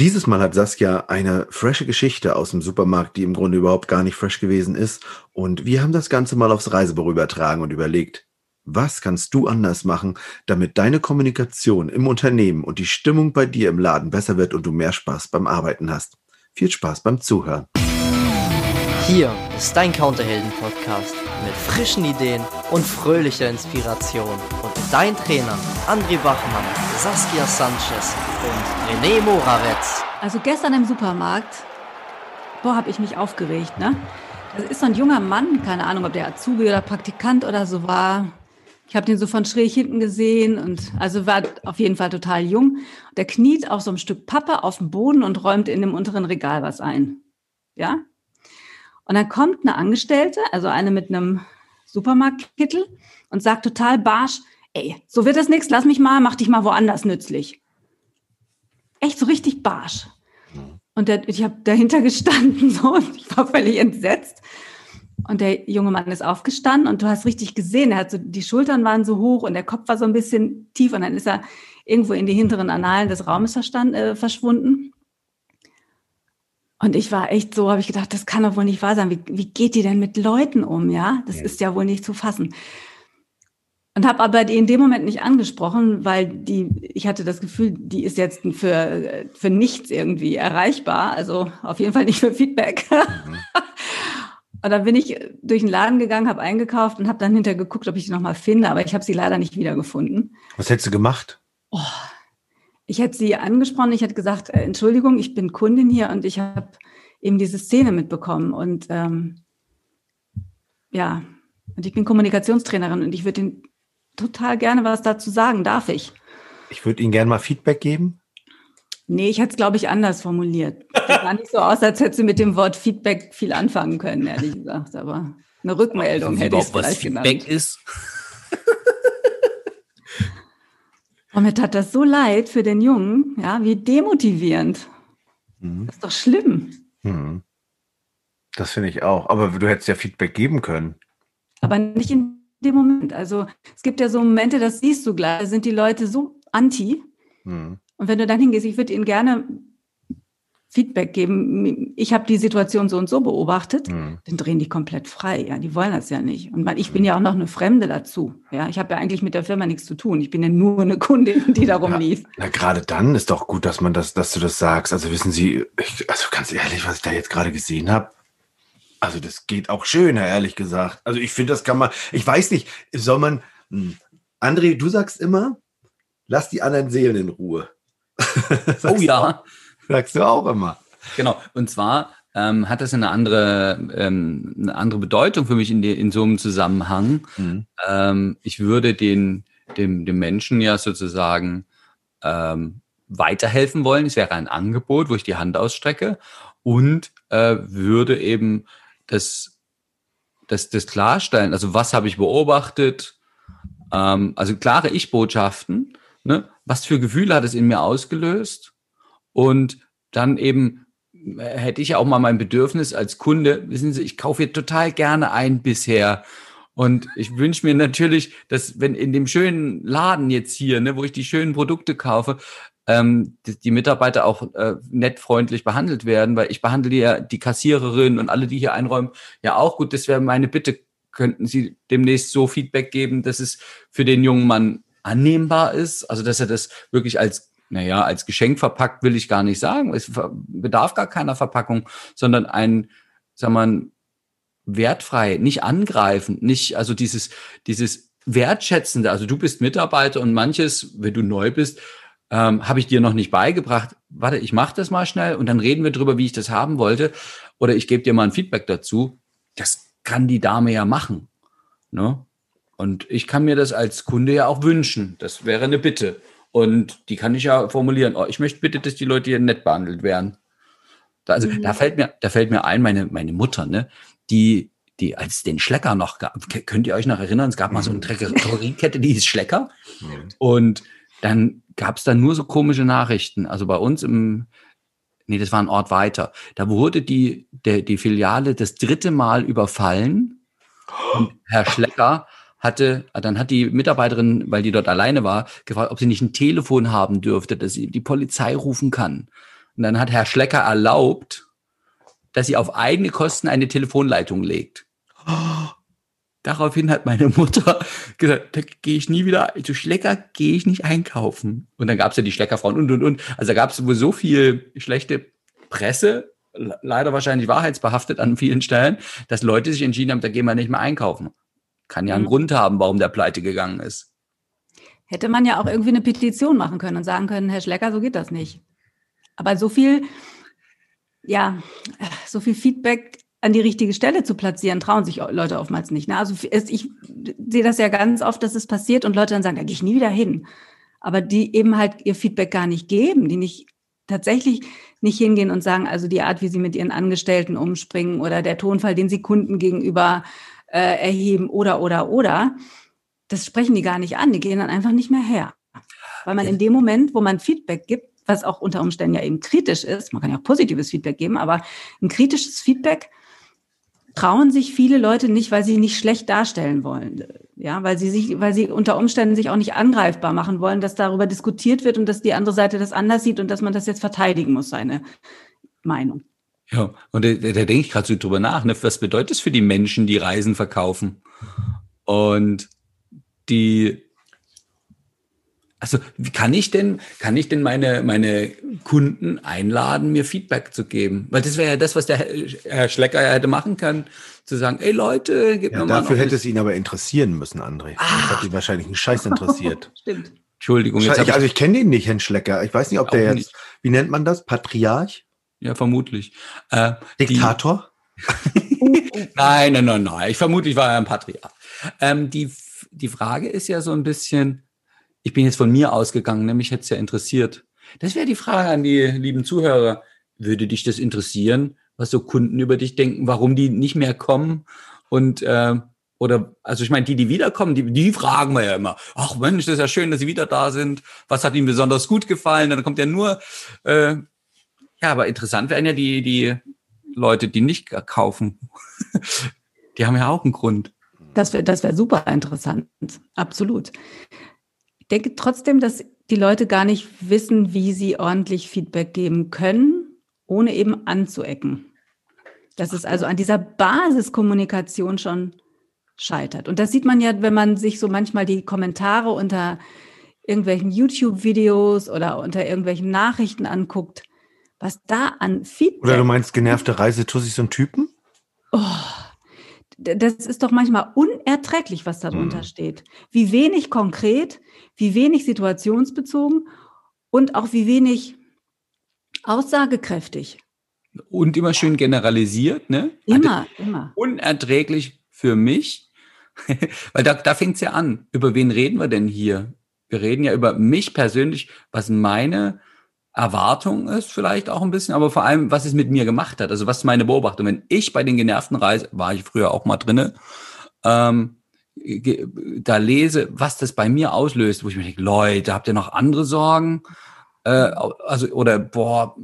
Dieses Mal hat Saskia eine frische Geschichte aus dem Supermarkt, die im Grunde überhaupt gar nicht fresh gewesen ist. Und wir haben das Ganze mal aufs Reisebüro übertragen und überlegt, was kannst du anders machen, damit deine Kommunikation im Unternehmen und die Stimmung bei dir im Laden besser wird und du mehr Spaß beim Arbeiten hast? Viel Spaß beim Zuhören. Hier ist dein Counterhelden-Podcast mit frischen Ideen und fröhlicher Inspiration. Und dein Trainer André Wachmann, Saskia Sanchez und René Moravetz. Also gestern im Supermarkt, boah, habe ich mich aufgeregt, ne? Das ist so ein junger Mann, keine Ahnung, ob der Azubi oder Praktikant oder so war. Ich habe den so von schräg hinten gesehen und also war auf jeden Fall total jung. Der kniet auf so einem Stück Pappe auf dem Boden und räumt in dem unteren Regal was ein. Ja? Und dann kommt eine Angestellte, also eine mit einem Supermarktkittel und sagt total barsch, ey, so wird das nichts, lass mich mal, mach dich mal woanders nützlich. Echt so richtig barsch. Und der, ich habe dahinter gestanden so und ich war völlig entsetzt. Und der junge Mann ist aufgestanden und du hast richtig gesehen, er hat so, die Schultern waren so hoch und der Kopf war so ein bisschen tief und dann ist er irgendwo in die hinteren Annalen des Raumes verstand, äh, verschwunden. Und ich war echt so, habe ich gedacht, das kann doch wohl nicht wahr sein. Wie, wie geht die denn mit Leuten um, ja? Das ja. ist ja wohl nicht zu fassen. Und habe aber die in dem Moment nicht angesprochen, weil die, ich hatte das Gefühl, die ist jetzt für, für nichts irgendwie erreichbar. Also auf jeden Fall nicht für Feedback. Mhm. Und dann bin ich durch den Laden gegangen, habe eingekauft und habe dann hinterher geguckt, ob ich sie nochmal finde, aber ich habe sie leider nicht wiedergefunden. Was hättest du gemacht? Oh, ich hätte sie angesprochen, ich hätte gesagt, äh, Entschuldigung, ich bin Kundin hier und ich habe eben diese Szene mitbekommen. Und ähm, ja, und ich bin Kommunikationstrainerin und ich würde Ihnen total gerne was dazu sagen. Darf ich? Ich würde Ihnen gerne mal Feedback geben. Nee, ich hätte es, glaube ich, anders formuliert. Das sah nicht so aus, als hätte sie mit dem Wort Feedback viel anfangen können, ehrlich gesagt. Aber eine Rückmeldung hätte ich vielleicht was Feedback genannt. ist. Und mir tat das so leid für den Jungen, ja, wie demotivierend. Mhm. Das ist doch schlimm. Mhm. Das finde ich auch. Aber du hättest ja Feedback geben können. Aber nicht in dem Moment. Also es gibt ja so Momente, das siehst du gleich, da sind die Leute so anti. Mhm. Und wenn du dann hingehst, ich würde ihnen gerne Feedback geben, ich habe die Situation so und so beobachtet, mhm. dann drehen die komplett frei. Ja, die wollen das ja nicht. Und ich bin ja auch noch eine Fremde dazu. Ja, ich habe ja eigentlich mit der Firma nichts zu tun. Ich bin ja nur eine Kundin, die darum ja, lief. Na, gerade dann ist doch gut, dass man das, dass du das sagst. Also wissen Sie, ich, also ganz ehrlich, was ich da jetzt gerade gesehen habe, also das geht auch schöner, ehrlich gesagt. Also ich finde, das kann man, ich weiß nicht, soll man, hm, André, du sagst immer, lass die anderen Seelen in Ruhe oh ja. Sagst du auch immer. Genau. Und zwar ähm, hat das eine andere, ähm, eine andere Bedeutung für mich in, die, in so einem Zusammenhang. Mhm. Ähm, ich würde den, dem, dem Menschen ja sozusagen ähm, weiterhelfen wollen. Es wäre ein Angebot, wo ich die Hand ausstrecke und äh, würde eben das, das, das klarstellen. Also was habe ich beobachtet? Ähm, also klare Ich-Botschaften Ne? Was für Gefühle hat es in mir ausgelöst? Und dann eben äh, hätte ich auch mal mein Bedürfnis als Kunde, wissen Sie, ich kaufe hier total gerne ein bisher. Und ich wünsche mir natürlich, dass wenn in dem schönen Laden jetzt hier, ne, wo ich die schönen Produkte kaufe, ähm, die, die, Mitarbeiter auch äh, nett freundlich behandelt werden, weil ich behandle ja die Kassiererin und alle, die hier einräumen, ja auch gut. Das wäre meine Bitte. Könnten Sie demnächst so Feedback geben, dass es für den jungen Mann annehmbar ist. Also, dass er das wirklich als, naja, als Geschenk verpackt, will ich gar nicht sagen. Es bedarf gar keiner Verpackung, sondern ein, sag mal, wertfrei, nicht angreifend, nicht, also dieses, dieses wertschätzende, also du bist Mitarbeiter und manches, wenn du neu bist, ähm, habe ich dir noch nicht beigebracht. Warte, ich mache das mal schnell und dann reden wir drüber, wie ich das haben wollte. Oder ich gebe dir mal ein Feedback dazu. Das kann die Dame ja machen. Ne? Und ich kann mir das als Kunde ja auch wünschen. Das wäre eine Bitte. Und die kann ich ja formulieren. Oh, ich möchte bitte, dass die Leute hier nett behandelt werden. Da, also mhm. da fällt mir, da fällt mir ein, meine, meine Mutter, ne, die, die, als es den Schlecker noch gab, könnt ihr euch noch erinnern, es gab mal so eine Drogeriekette, die hieß Schlecker. Mhm. Und dann gab es dann nur so komische Nachrichten. Also bei uns im, nee, das war ein Ort weiter. Da wurde die, der, die Filiale das dritte Mal überfallen. Und Herr Schlecker hatte, dann hat die Mitarbeiterin, weil die dort alleine war, gefragt, ob sie nicht ein Telefon haben dürfte, dass sie die Polizei rufen kann. Und dann hat Herr Schlecker erlaubt, dass sie auf eigene Kosten eine Telefonleitung legt. Daraufhin hat meine Mutter gesagt, da gehe ich nie wieder, zu Schlecker gehe ich nicht einkaufen. Und dann gab es ja die Schleckerfrauen und, und, und. Also da gab es wohl so viel schlechte Presse, leider wahrscheinlich wahrheitsbehaftet an vielen Stellen, dass Leute sich entschieden haben, da gehen wir nicht mehr einkaufen. Kann ja einen mhm. Grund haben, warum der pleite gegangen ist. Hätte man ja auch irgendwie eine Petition machen können und sagen können, Herr Schlecker, so geht das nicht. Aber so viel, ja, so viel Feedback an die richtige Stelle zu platzieren, trauen sich Leute oftmals nicht. Ne? Also ich sehe das ja ganz oft, dass es passiert und Leute dann sagen, da gehe ich nie wieder hin. Aber die eben halt ihr Feedback gar nicht geben, die nicht tatsächlich nicht hingehen und sagen, also die Art, wie sie mit ihren Angestellten umspringen oder der Tonfall, den sie Kunden gegenüber äh, erheben oder oder oder, das sprechen die gar nicht an. Die gehen dann einfach nicht mehr her. Weil man in dem Moment, wo man Feedback gibt, was auch unter Umständen ja eben kritisch ist, man kann ja auch positives Feedback geben, aber ein kritisches Feedback trauen sich viele Leute nicht, weil sie nicht schlecht darstellen wollen. Ja, weil sie sich, weil sie unter Umständen sich auch nicht angreifbar machen wollen, dass darüber diskutiert wird und dass die andere Seite das anders sieht und dass man das jetzt verteidigen muss, seine Meinung. Ja, und da, da denke ich gerade so drüber nach, ne? was bedeutet es für die Menschen, die Reisen verkaufen? Und die also wie kann ich denn, kann ich denn meine, meine Kunden einladen, mir Feedback zu geben? Weil das wäre ja das, was der Herr Schlecker ja hätte machen können, zu sagen, ey Leute, gib ja, mir mal Dafür hätte es ihn aber interessieren müssen, André. Ah. Das hat ihn wahrscheinlich einen Scheiß interessiert. Stimmt. Entschuldigung. Jetzt ich, also ich kenne den nicht, Herrn Schlecker. Ich weiß nicht, ob der jetzt, nicht. wie nennt man das? Patriarch? Ja, vermutlich. Äh, Diktator? nein, nein, nein, nein. Ich vermute, ich war ja ein Patriarch. Ähm, die, die Frage ist ja so ein bisschen, ich bin jetzt von mir ausgegangen, nämlich hätte es ja interessiert. Das wäre die Frage an die lieben Zuhörer. Würde dich das interessieren, was so Kunden über dich denken, warum die nicht mehr kommen? Und äh, oder also ich meine, die, die wiederkommen, die, die fragen wir ja immer, ach Mensch, das ist ja schön, dass sie wieder da sind. Was hat ihnen besonders gut gefallen? Dann kommt ja nur, äh, ja, aber interessant wären ja die, die Leute, die nicht kaufen. die haben ja auch einen Grund. Das wäre das wär super interessant, absolut denke trotzdem, dass die Leute gar nicht wissen, wie sie ordentlich Feedback geben können, ohne eben anzuecken. Dass es also an dieser Basiskommunikation schon scheitert. Und das sieht man ja, wenn man sich so manchmal die Kommentare unter irgendwelchen YouTube-Videos oder unter irgendwelchen Nachrichten anguckt, was da an Feedback. Oder du meinst genervte Reisetussis und Typen? Oh, das ist doch manchmal unerträglich, was darunter mhm. steht. Wie wenig konkret, wie wenig situationsbezogen und auch wie wenig aussagekräftig. Und immer schön generalisiert, ne? Immer, also, immer. Unerträglich für mich, weil da, da fängt es ja an. Über wen reden wir denn hier? Wir reden ja über mich persönlich, was meine Erwartung ist vielleicht auch ein bisschen, aber vor allem, was es mit mir gemacht hat. Also was meine Beobachtung? Wenn ich bei den genervten Reisen, war ich früher auch mal drinne, ähm, da lese, was das bei mir auslöst, wo ich mir denke, Leute, habt ihr noch andere Sorgen? Äh, also, oder boah,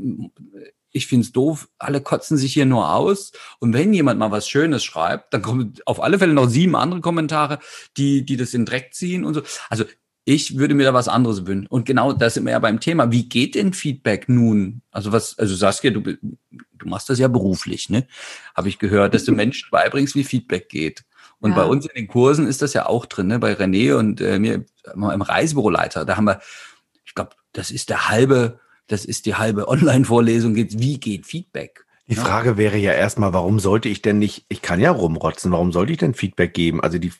ich find's doof, alle kotzen sich hier nur aus. Und wenn jemand mal was Schönes schreibt, dann kommen auf alle Fälle noch sieben andere Kommentare, die, die das in Dreck ziehen und so. Also ich würde mir da was anderes wünschen. Und genau das sind wir ja beim Thema. Wie geht denn Feedback nun? Also was, also Saskia, du, du machst das ja beruflich, ne? Habe ich gehört, dass du Menschen beibringst, wie Feedback geht. Und ja. bei uns in den Kursen ist das ja auch drin, ne? bei René und äh, mir im Reisebüroleiter. Da haben wir, ich glaube, das ist der halbe, das ist die halbe Online-Vorlesung. Wie geht Feedback? Die Frage wäre ja erstmal, warum sollte ich denn nicht, ich kann ja rumrotzen, warum sollte ich denn Feedback geben? Also die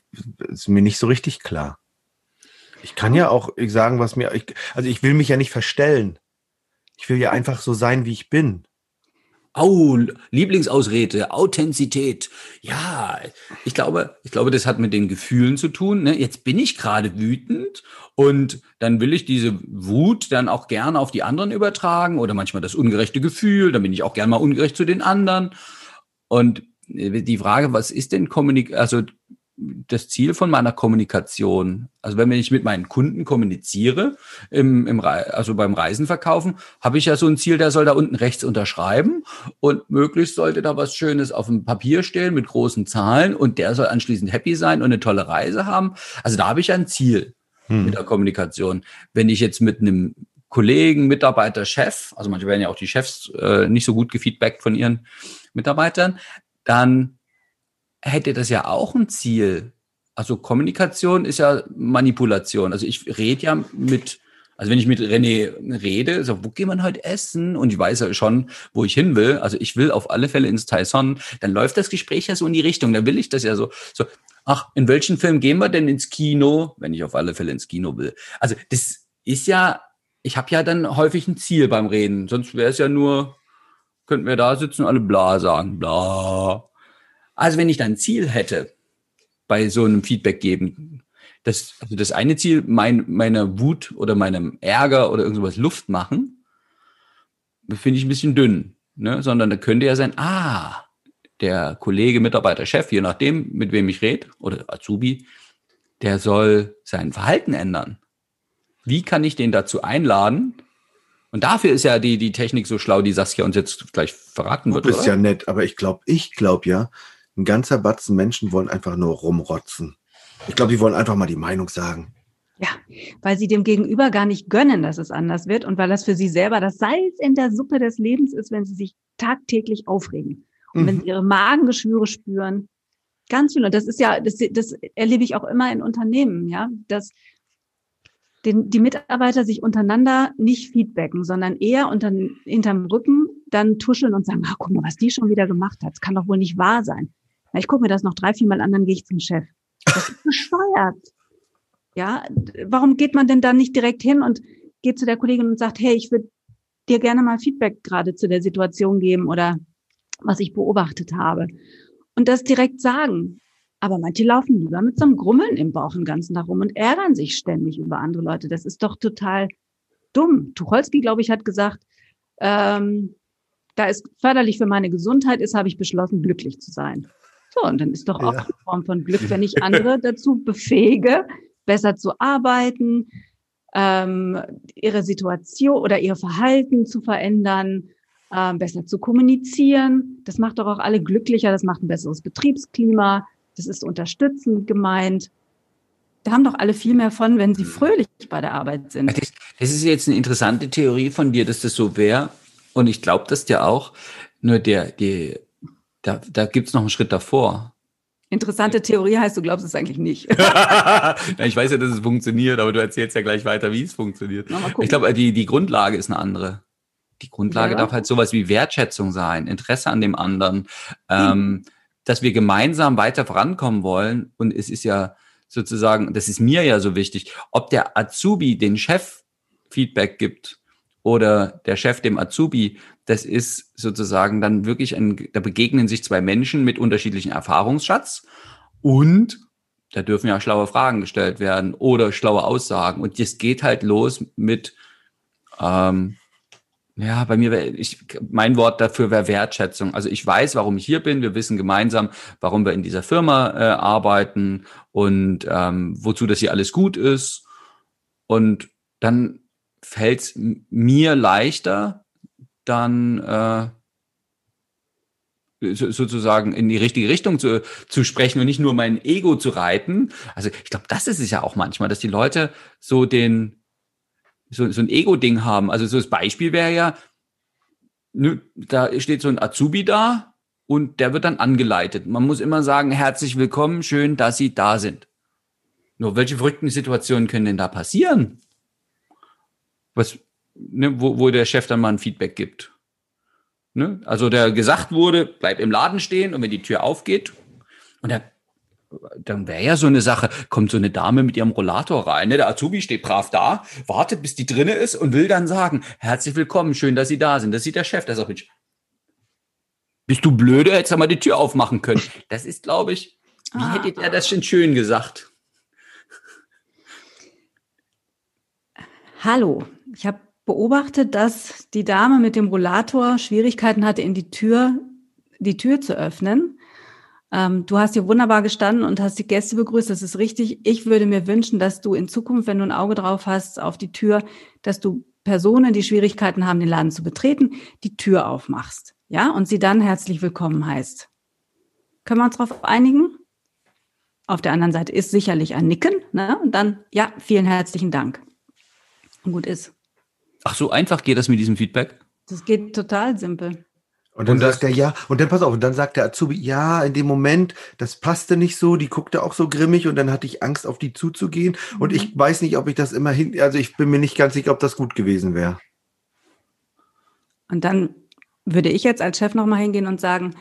ist mir nicht so richtig klar. Ich kann ja auch sagen, was mir, ich, also ich will mich ja nicht verstellen. Ich will ja einfach so sein, wie ich bin. Oh, Lieblingsausrede, Authentizität. Ja, ich glaube, ich glaube, das hat mit den Gefühlen zu tun. Ne? Jetzt bin ich gerade wütend und dann will ich diese Wut dann auch gerne auf die anderen übertragen oder manchmal das ungerechte Gefühl. Dann bin ich auch gerne mal ungerecht zu den anderen. Und äh, die Frage, was ist denn Kommunik, also das Ziel von meiner Kommunikation. Also wenn ich mit meinen Kunden kommuniziere, im, im, also beim Reisen verkaufen, habe ich ja so ein Ziel, der soll da unten rechts unterschreiben und möglichst sollte da was Schönes auf dem Papier stehen mit großen Zahlen und der soll anschließend happy sein und eine tolle Reise haben. Also da habe ich ein Ziel hm. mit der Kommunikation. Wenn ich jetzt mit einem Kollegen, Mitarbeiter, Chef, also manche werden ja auch die Chefs äh, nicht so gut gefeedbackt von ihren Mitarbeitern, dann hätte das ja auch ein Ziel. Also Kommunikation ist ja Manipulation. Also ich rede ja mit, also wenn ich mit René rede, so, wo gehen wir heute essen? Und ich weiß ja schon, wo ich hin will. Also ich will auf alle Fälle ins Tyson. Dann läuft das Gespräch ja so in die Richtung. Dann will ich das ja so, so, ach, in welchen Film gehen wir denn ins Kino? Wenn ich auf alle Fälle ins Kino will. Also das ist ja, ich habe ja dann häufig ein Ziel beim Reden. Sonst wäre es ja nur, könnten wir da sitzen und alle bla sagen, bla. Also wenn ich dann ein Ziel hätte, bei so einem Feedback geben, das, also das eine Ziel, mein, meiner Wut oder meinem Ärger oder irgendwas Luft machen, finde ich ein bisschen dünn. Ne? Sondern da könnte ja sein, ah, der Kollege, Mitarbeiter, Chef, je nachdem, mit wem ich rede, oder Azubi, der soll sein Verhalten ändern. Wie kann ich den dazu einladen? Und dafür ist ja die, die Technik so schlau, die Saskia uns jetzt gleich verraten wird. Du bist oder? ja nett, aber ich glaube, ich glaube ja, ein ganzer Batzen Menschen wollen einfach nur rumrotzen. Ich glaube, die wollen einfach mal die Meinung sagen. Ja, weil sie dem Gegenüber gar nicht gönnen, dass es anders wird und weil das für sie selber das Salz in der Suppe des Lebens ist, wenn sie sich tagtäglich aufregen und mhm. wenn sie ihre Magengeschwüre spüren. Ganz viel. Und das ist ja, das, das erlebe ich auch immer in Unternehmen, ja, dass den, die Mitarbeiter sich untereinander nicht feedbacken, sondern eher unter, hinterm Rücken dann tuscheln und sagen, ah, guck mal, was die schon wieder gemacht hat. Das kann doch wohl nicht wahr sein. Na, ich gucke mir das noch drei, vier Mal an, dann gehe ich zum Chef. Das ist bescheuert. Ja, warum geht man denn dann nicht direkt hin und geht zu der Kollegin und sagt, hey, ich würde dir gerne mal Feedback gerade zu der Situation geben oder was ich beobachtet habe. Und das direkt sagen. Aber manche laufen lieber mit so einem Grummeln im Bauch den ganzen Tag rum und ärgern sich ständig über andere Leute. Das ist doch total dumm. Tucholsky, glaube ich, hat gesagt, ähm, da es förderlich für meine Gesundheit ist, habe ich beschlossen, glücklich zu sein. So, und dann ist doch auch ja. eine Form von Glück, wenn ich andere dazu befähige, besser zu arbeiten, ähm, ihre Situation oder ihr Verhalten zu verändern, ähm, besser zu kommunizieren. Das macht doch auch alle glücklicher, das macht ein besseres Betriebsklima, das ist unterstützend gemeint. Da haben doch alle viel mehr von, wenn sie fröhlich bei der Arbeit sind. Das, das ist jetzt eine interessante Theorie von dir, dass das so wäre. Und ich glaube das dir auch. Nur der, die, da, da gibt es noch einen Schritt davor. Interessante Theorie heißt, du glaubst es eigentlich nicht. Ich weiß ja, dass es funktioniert, aber du erzählst ja gleich weiter, wie es funktioniert. Ich glaube, die, die Grundlage ist eine andere. Die Grundlage ja. darf halt sowas wie Wertschätzung sein, Interesse an dem anderen, ähm, dass wir gemeinsam weiter vorankommen wollen. Und es ist ja sozusagen, das ist mir ja so wichtig, ob der Azubi den Chef Feedback gibt oder der Chef dem Azubi, das ist sozusagen dann wirklich ein, da begegnen sich zwei Menschen mit unterschiedlichen Erfahrungsschatz und da dürfen ja schlaue Fragen gestellt werden oder schlaue Aussagen. Und das geht halt los mit, ähm, ja, bei mir wäre ich mein Wort dafür wäre Wertschätzung. Also ich weiß, warum ich hier bin. Wir wissen gemeinsam, warum wir in dieser Firma äh, arbeiten und ähm, wozu das hier alles gut ist. Und dann fällt es mir leichter, dann äh, sozusagen in die richtige Richtung zu, zu sprechen und nicht nur mein Ego zu reiten. Also ich glaube, das ist es ja auch manchmal, dass die Leute so den so, so ein Ego-Ding haben. Also so das Beispiel wäre ja, da steht so ein Azubi da und der wird dann angeleitet. Man muss immer sagen, herzlich willkommen, schön, dass Sie da sind. Nur welche verrückten Situationen können denn da passieren? was, ne, wo, wo der Chef dann mal ein Feedback gibt. Ne? Also der gesagt wurde, bleib im Laden stehen und wenn die Tür aufgeht und der dann wäre ja so eine Sache, kommt so eine Dame mit ihrem Rollator rein, ne? der Azubi steht brav da, wartet, bis die drinne ist und will dann sagen, herzlich willkommen, schön, dass Sie da sind. Das sieht der Chef, der sagt, Mensch, bist du blöde, hättest du mal die Tür aufmachen können. Das ist, glaube ich, wie ah. hättet ihr das schon schön gesagt? Hallo, ich habe beobachtet, dass die Dame mit dem Rollator Schwierigkeiten hatte, in die Tür, die Tür zu öffnen. Ähm, du hast hier wunderbar gestanden und hast die Gäste begrüßt. Das ist richtig. Ich würde mir wünschen, dass du in Zukunft, wenn du ein Auge drauf hast auf die Tür, dass du Personen, die Schwierigkeiten haben, den Laden zu betreten, die Tür aufmachst. Ja, und sie dann herzlich willkommen heißt. Können wir uns darauf einigen? Auf der anderen Seite ist sicherlich ein Nicken, ne? Und dann, ja, vielen herzlichen Dank und gut ist. Ach so einfach geht das mit diesem Feedback? Das geht total simpel. Und dann und sagt er ja, und dann pass auf, und dann sagt der Azubi, ja, in dem Moment, das passte nicht so, die guckte auch so grimmig und dann hatte ich Angst, auf die zuzugehen. Mhm. Und ich weiß nicht, ob ich das immer hin, also ich bin mir nicht ganz sicher, ob das gut gewesen wäre. Und dann würde ich jetzt als Chef nochmal hingehen und sagen,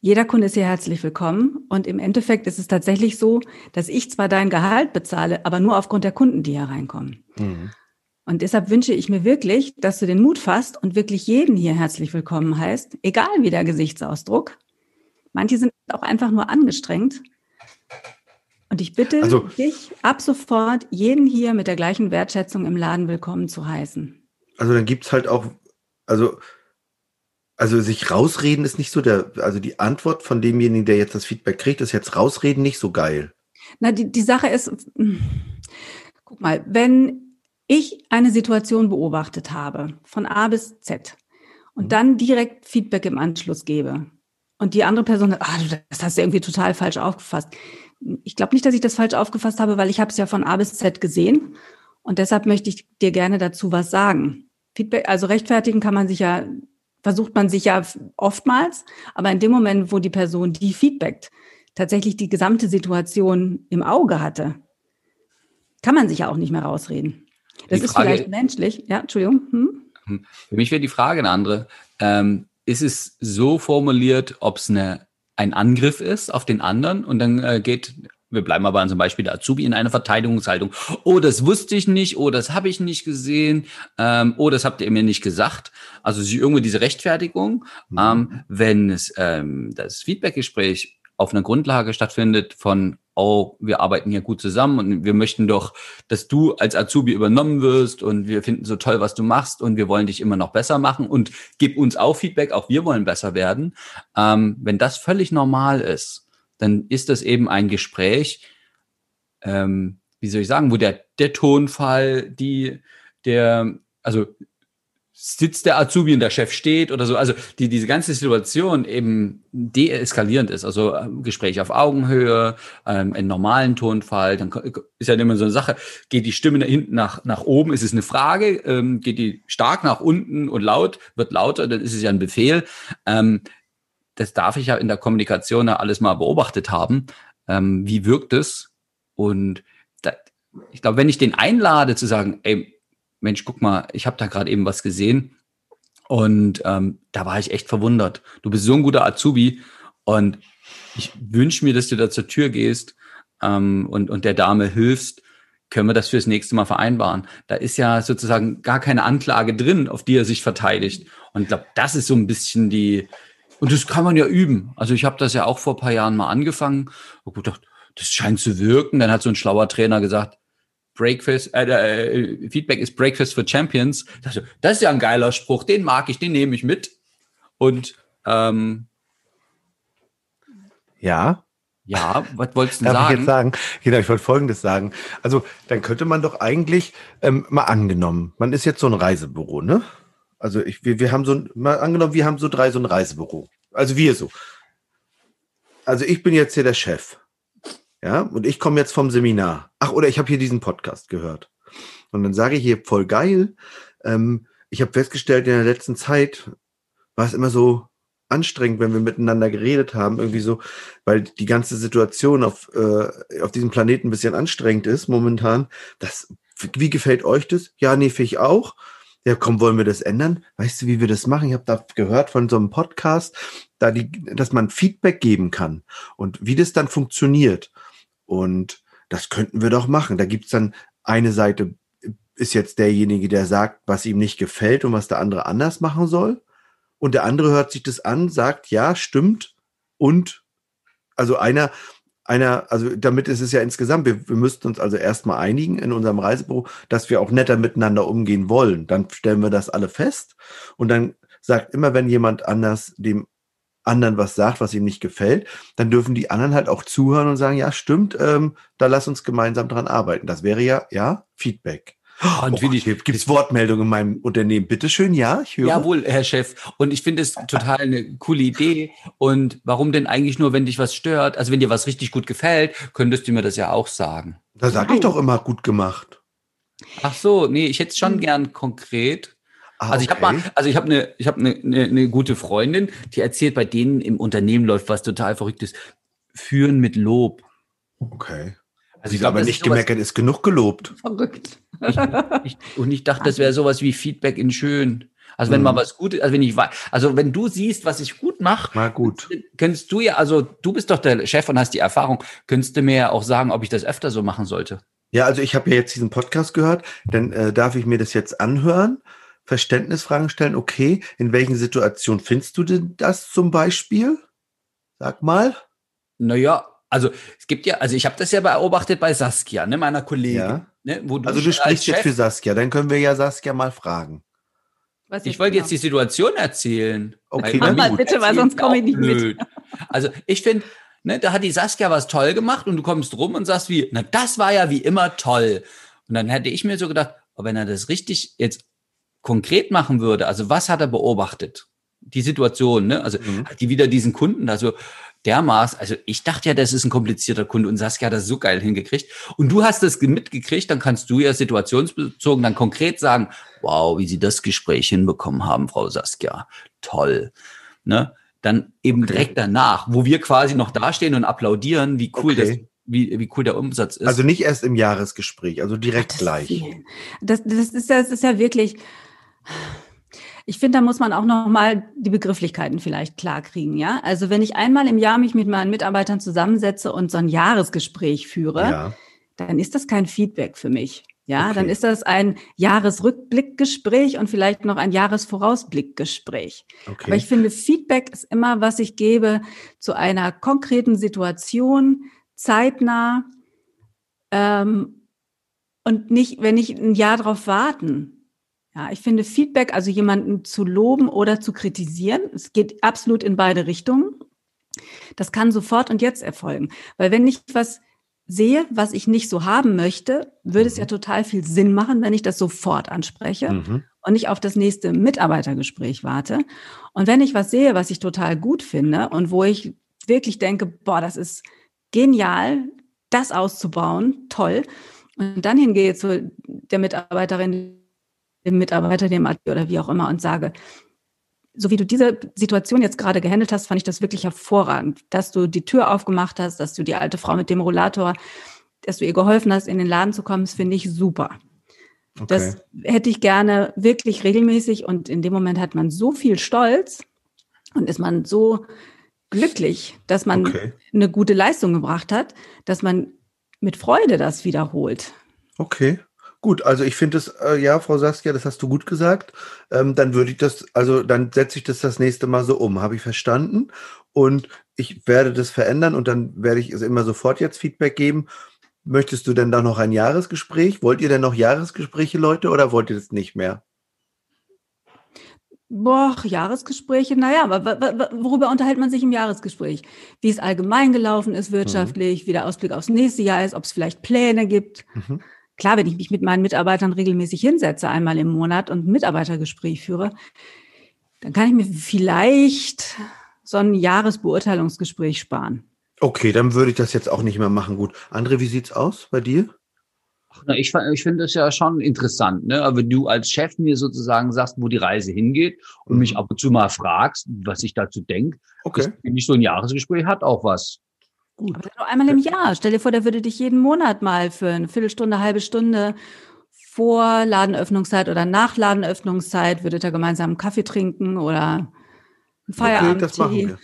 jeder Kunde ist hier herzlich willkommen. Und im Endeffekt ist es tatsächlich so, dass ich zwar dein Gehalt bezahle, aber nur aufgrund der Kunden, die hier reinkommen. Mhm. Und deshalb wünsche ich mir wirklich, dass du den Mut fasst und wirklich jeden hier herzlich willkommen heißt, egal wie der Gesichtsausdruck. Manche sind auch einfach nur angestrengt. Und ich bitte also, dich ab sofort, jeden hier mit der gleichen Wertschätzung im Laden willkommen zu heißen. Also dann gibt es halt auch, also, also sich rausreden ist nicht so der, also die Antwort von demjenigen, der jetzt das Feedback kriegt, ist jetzt rausreden nicht so geil. Na, die, die Sache ist, guck mal, wenn ich eine Situation beobachtet habe, von A bis Z, und mhm. dann direkt Feedback im Anschluss gebe, und die andere Person sagt, ah, das hast du irgendwie total falsch aufgefasst. Ich glaube nicht, dass ich das falsch aufgefasst habe, weil ich habe es ja von A bis Z gesehen. Und deshalb möchte ich dir gerne dazu was sagen. Feedback, also rechtfertigen kann man sich ja, versucht man sich ja oftmals, aber in dem Moment, wo die Person, die feedbackt, tatsächlich die gesamte Situation im Auge hatte, kann man sich ja auch nicht mehr rausreden. Das ist Frage, vielleicht menschlich. Ja, Entschuldigung. Hm? hm? Für mich wäre die Frage eine andere. Ähm, ist es so formuliert, ob es eine, ein Angriff ist auf den anderen und dann äh, geht, wir bleiben aber an zum Beispiel der Azubi in einer Verteidigungshaltung. Oh, das wusste ich nicht, oh, das habe ich nicht gesehen, ähm, oh, das habt ihr mir nicht gesagt. Also irgendwie diese Rechtfertigung. Mhm. Ähm, wenn es ähm, das Feedbackgespräch auf einer Grundlage stattfindet von oh, wir arbeiten hier gut zusammen und wir möchten doch, dass du als Azubi übernommen wirst und wir finden so toll, was du machst und wir wollen dich immer noch besser machen und gib uns auch Feedback, auch wir wollen besser werden. Ähm, wenn das völlig normal ist, dann ist das eben ein Gespräch, ähm, wie soll ich sagen, wo der, der Tonfall, die, der, also sitzt der Azubi und der Chef steht oder so. Also die, diese ganze Situation eben deeskalierend ist. Also ähm, Gespräch auf Augenhöhe, ähm, einen normalen Tonfall. Dann ist ja immer so eine Sache, geht die Stimme nach hinten nach, nach oben, ist es eine Frage, ähm, geht die stark nach unten und laut, wird lauter, dann ist es ja ein Befehl. Ähm, das darf ich ja in der Kommunikation ja alles mal beobachtet haben. Ähm, wie wirkt es? Und da, ich glaube, wenn ich den einlade zu sagen, ey, Mensch, guck mal, ich habe da gerade eben was gesehen und ähm, da war ich echt verwundert. Du bist so ein guter Azubi und ich wünsche mir, dass du da zur Tür gehst ähm, und, und der Dame hilfst. Können wir das fürs nächste Mal vereinbaren? Da ist ja sozusagen gar keine Anklage drin, auf die er sich verteidigt. Und ich glaube, das ist so ein bisschen die, und das kann man ja üben. Also ich habe das ja auch vor paar Jahren mal angefangen und gedacht, das scheint zu wirken. Dann hat so ein schlauer Trainer gesagt, Breakfast, äh, äh, Feedback ist Breakfast for Champions. Das ist ja ein geiler Spruch, den mag ich, den nehme ich mit. Und ähm, ja. Ja, was wolltest du Darf sagen? Ich jetzt sagen? Genau, ich wollte Folgendes sagen. Also, dann könnte man doch eigentlich, ähm, mal angenommen, man ist jetzt so ein Reisebüro, ne? Also, ich, wir, wir haben so ein, mal angenommen, wir haben so drei so ein Reisebüro. Also, wir so. Also, ich bin jetzt hier der Chef. Ja, und ich komme jetzt vom Seminar. Ach, oder ich habe hier diesen Podcast gehört. Und dann sage ich hier voll geil. Ähm, ich habe festgestellt, in der letzten Zeit war es immer so anstrengend, wenn wir miteinander geredet haben, irgendwie so, weil die ganze Situation auf, äh, auf diesem Planeten ein bisschen anstrengend ist momentan. Das, wie gefällt euch das? Ja, nee, finde ich auch. Ja, komm, wollen wir das ändern? Weißt du, wie wir das machen? Ich habe da gehört von so einem Podcast, da die, dass man Feedback geben kann und wie das dann funktioniert. Und das könnten wir doch machen. Da gibt's dann eine Seite, ist jetzt derjenige, der sagt, was ihm nicht gefällt und was der andere anders machen soll. Und der andere hört sich das an, sagt, ja, stimmt. Und also einer, einer, also damit ist es ja insgesamt, wir, wir müssten uns also erstmal einigen in unserem Reisebüro, dass wir auch netter miteinander umgehen wollen. Dann stellen wir das alle fest und dann sagt immer, wenn jemand anders dem anderen was sagt, was ihm nicht gefällt, dann dürfen die anderen halt auch zuhören und sagen, ja, stimmt, ähm, da lass uns gemeinsam dran arbeiten. Das wäre ja, ja, Feedback. Und oh, ich, gibt es Wortmeldungen in meinem Unternehmen? Bitteschön, ja, ich höre. Jawohl, Herr Chef. Und ich finde es total eine coole Idee. Und warum denn eigentlich nur, wenn dich was stört? Also wenn dir was richtig gut gefällt, könntest du mir das ja auch sagen. Da sage ich doch immer gut gemacht. Ach so, nee, ich hätte es schon Hm. gern konkret. Ah, Also ich habe mal, also ich habe eine, ich habe eine, eine, eine gute Freundin, die erzählt, bei denen im Unternehmen läuft was total Verrücktes. Führen mit Lob. Okay. Also ich glaube, nicht gemeckert ist genug gelobt. Verrückt. Ich, und ich dachte, das wäre sowas wie Feedback in schön. Also wenn Mhm. mal was Gutes, also wenn ich also wenn du siehst, was ich gut mache, Na gut. könntest du ja, also du bist doch der Chef und hast die Erfahrung, könntest du mir ja auch sagen, ob ich das öfter so machen sollte. Ja, also ich habe ja jetzt diesen Podcast gehört, dann äh, darf ich mir das jetzt anhören, Verständnisfragen stellen. Okay, in welchen Situationen findest du denn das zum Beispiel? Sag mal. Naja, also es gibt ja, also ich habe das ja beobachtet bei Saskia, ne, meiner Kollegin. Ja. Ne, wo du Also du als sprichst jetzt Chef- für Saskia, dann können wir ja Saskia mal fragen. Was Ich wollte jetzt genau? die Situation erzählen. Okay, dann Mach mal gut. bitte, weil sonst komme ich nicht mit. Blöd. Also ich finde, ne, da hat die Saskia was toll gemacht und du kommst rum und sagst wie, na das war ja wie immer toll. Und dann hätte ich mir so gedacht, oh, wenn er das richtig jetzt konkret machen würde, also was hat er beobachtet? Die Situation, ne? Also Mhm. hat die wieder diesen Kunden da so dermaßen, also ich dachte ja, das ist ein komplizierter Kunde und Saskia hat das so geil hingekriegt. Und du hast das mitgekriegt, dann kannst du ja situationsbezogen dann konkret sagen, wow, wie Sie das Gespräch hinbekommen haben, Frau Saskia. Toll. Ne? Dann eben Okay. direkt danach, wo wir quasi noch dastehen und applaudieren, wie cool Okay. das, wie, wie cool der Umsatz ist. Also nicht erst im Jahresgespräch, also direkt Das ist gleich. viel. Das, das, ist, ja- das ist ja wirklich. Ich finde, da muss man auch noch mal die Begrifflichkeiten vielleicht klar kriegen, ja. Also wenn ich einmal im Jahr mich mit meinen Mitarbeitern zusammensetze und so ein Jahresgespräch führe, Ja. dann ist das kein Feedback für mich. Ja, Okay. dann ist das ein Jahresrückblickgespräch und vielleicht noch ein Jahresvorausblickgespräch. Okay. Aber ich finde, Feedback ist immer, was ich gebe zu einer konkreten Situation, zeitnah ähm, und nicht, wenn ich ein Jahr drauf warten. Ja, ich finde Feedback, also jemanden zu loben oder zu kritisieren, es geht absolut in beide Richtungen. Das kann sofort und jetzt erfolgen. Weil wenn ich was sehe, was ich nicht so haben möchte, würde es ja total viel Sinn machen, wenn ich das sofort anspreche Mhm. und nicht auf das nächste Mitarbeitergespräch warte. Und wenn ich was sehe, was ich total gut finde und wo ich wirklich denke, boah, das ist genial, das auszubauen, toll. Und dann hingehe zu der Mitarbeiterin, dem Mitarbeiter, dem AT oder wie auch immer und sage, so wie du diese Situation jetzt gerade gehandelt hast, fand ich das wirklich hervorragend, dass du die Tür aufgemacht hast, dass du die alte Frau mit dem Rollator, dass du ihr geholfen hast, in den Laden zu kommen, das finde ich super. Okay. Das hätte ich gerne wirklich regelmäßig und in dem Moment hat man so viel Stolz und ist man so glücklich, dass man Okay. eine gute Leistung gebracht hat, dass man mit Freude das wiederholt. Okay. Gut, also ich finde es, äh, ja, Frau Saskia, das hast du gut gesagt. Ähm, dann würde ich das, also dann setze ich das das nächste Mal so um. Habe ich verstanden? Und ich werde das verändern und dann werde ich es immer sofort jetzt Feedback geben. Möchtest du denn da noch ein Jahresgespräch? Wollt ihr denn noch Jahresgespräche, Leute, oder wollt ihr das nicht mehr? Boah, Jahresgespräche, naja, aber worüber unterhält man sich im Jahresgespräch? Wie es allgemein gelaufen ist wirtschaftlich, wie der Ausblick aufs nächste Jahr ist, ob es vielleicht Pläne gibt. Mhm. Klar, wenn ich mich mit meinen Mitarbeitern regelmäßig hinsetze, einmal im Monat und ein Mitarbeitergespräch führe, dann kann ich mir vielleicht so ein Jahresbeurteilungsgespräch sparen. Okay, dann würde ich das jetzt auch nicht mehr machen. Gut. André, wie sieht's aus bei dir? Na, ich, ich finde das ja schon interessant, ne? Aber wenn du als Chef mir sozusagen sagst, wo die Reise hingeht und Mhm. mich ab und zu mal fragst, was ich dazu denke, Okay. finde ich so ein Jahresgespräch hat auch was. Gut. Aber nur einmal im Jahr. Stell dir vor, der würde dich jeden Monat mal für eine Viertelstunde, halbe Stunde vor Ladenöffnungszeit oder nach Ladenöffnungszeit würdet ihr gemeinsam einen Kaffee trinken oder einen Okay, Feierabend. das machen wir.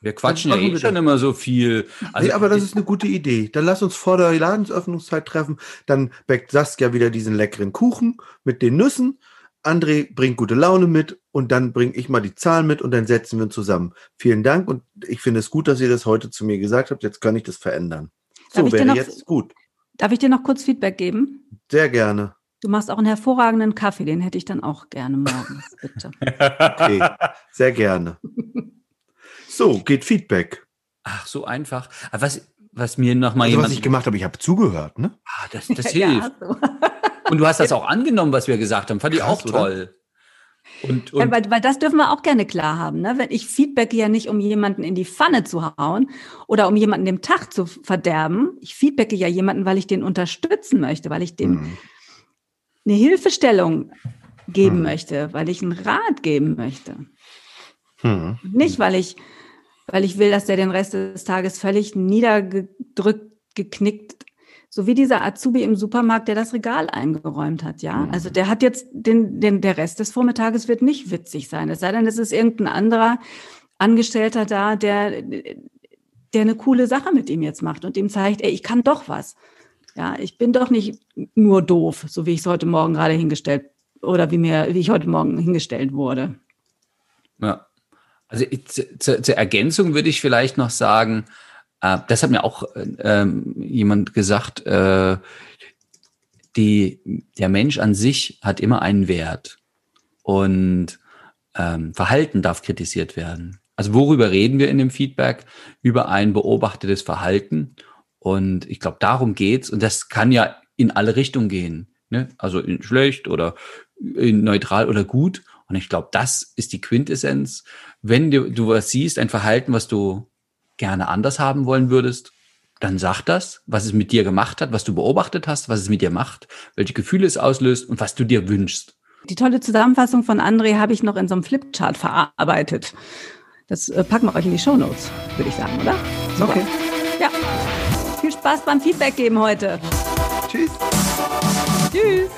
Wir quatschen ja eh wir schon immer so viel. Also, nee, aber das ist eine gute Idee. Dann lass uns vor der Ladensöffnungszeit treffen. Dann backt Saskia wieder diesen leckeren Kuchen mit den Nüssen. André bringt gute Laune mit und dann bringe ich mal die Zahlen mit und dann setzen wir uns zusammen. Vielen Dank und ich finde es gut, dass ihr das heute zu mir gesagt habt. Jetzt kann ich das verändern. Darf So wäre noch- jetzt gut. Darf ich dir noch kurz Feedback geben? Sehr gerne. Du machst auch einen hervorragenden Kaffee, den hätte ich dann auch gerne morgens, bitte. Okay, sehr gerne. So, geht Feedback. Ach, so einfach. Aber was, was mir noch mal Also, jemand. was ich gemacht habe, ich habe zugehört, ne? ah, das das Ja, hilft. so. Und du hast das auch angenommen, was wir gesagt haben. Fand ich auch toll. Und, Ja, und weil, weil das dürfen wir auch gerne klar haben. Ne? Wenn ich feedbacke ja nicht, um jemanden in die Pfanne zu hauen oder um jemanden den Tag zu verderben. Ich feedbacke ja jemanden, weil ich den unterstützen möchte, weil ich den Mhm. eine Hilfestellung geben hm. möchte, weil ich einen Rat geben möchte. Hm. Nicht, weil ich, weil ich will, dass der den Rest des Tages völlig niedergedrückt, geknickt, so wie dieser Azubi im Supermarkt, der das Regal eingeräumt hat, ja. Hm. Also der hat jetzt den, den, der Rest des Vormittages wird nicht witzig sein. Es sei denn, es ist irgendein anderer Angestellter da, der, der eine coole Sache mit ihm jetzt macht und ihm zeigt, ey, ich kann doch was. Ja, ich bin doch nicht nur doof, so wie ich es heute Morgen gerade hingestellt oder wie mir, wie ich heute Morgen hingestellt wurde. Ja. Also zur, zur Ergänzung würde ich vielleicht noch sagen, äh, das hat mir auch äh, jemand gesagt, äh, die, der Mensch an sich hat immer einen Wert und ähm, Verhalten darf kritisiert werden. Also worüber reden wir in dem Feedback? Über ein beobachtetes Verhalten. Und ich glaube, darum geht's. Und das kann ja in alle Richtungen gehen. Ne? Also in schlecht oder in neutral oder gut. Und ich glaube, das ist die Quintessenz. Wenn du, du was siehst, ein Verhalten, was du gerne anders haben wollen würdest, dann sag das, was es mit dir gemacht hat, was du beobachtet hast, was es mit dir macht, welche Gefühle es auslöst und was du dir wünschst. Die tolle Zusammenfassung von André habe ich noch in so einem Flipchart verarbeitet. Das äh, packen wir euch in die Show Notes, würde ich sagen, oder? Super. Okay. Ja. Viel Spaß beim Feedback geben heute. Tschüss. Tschüss.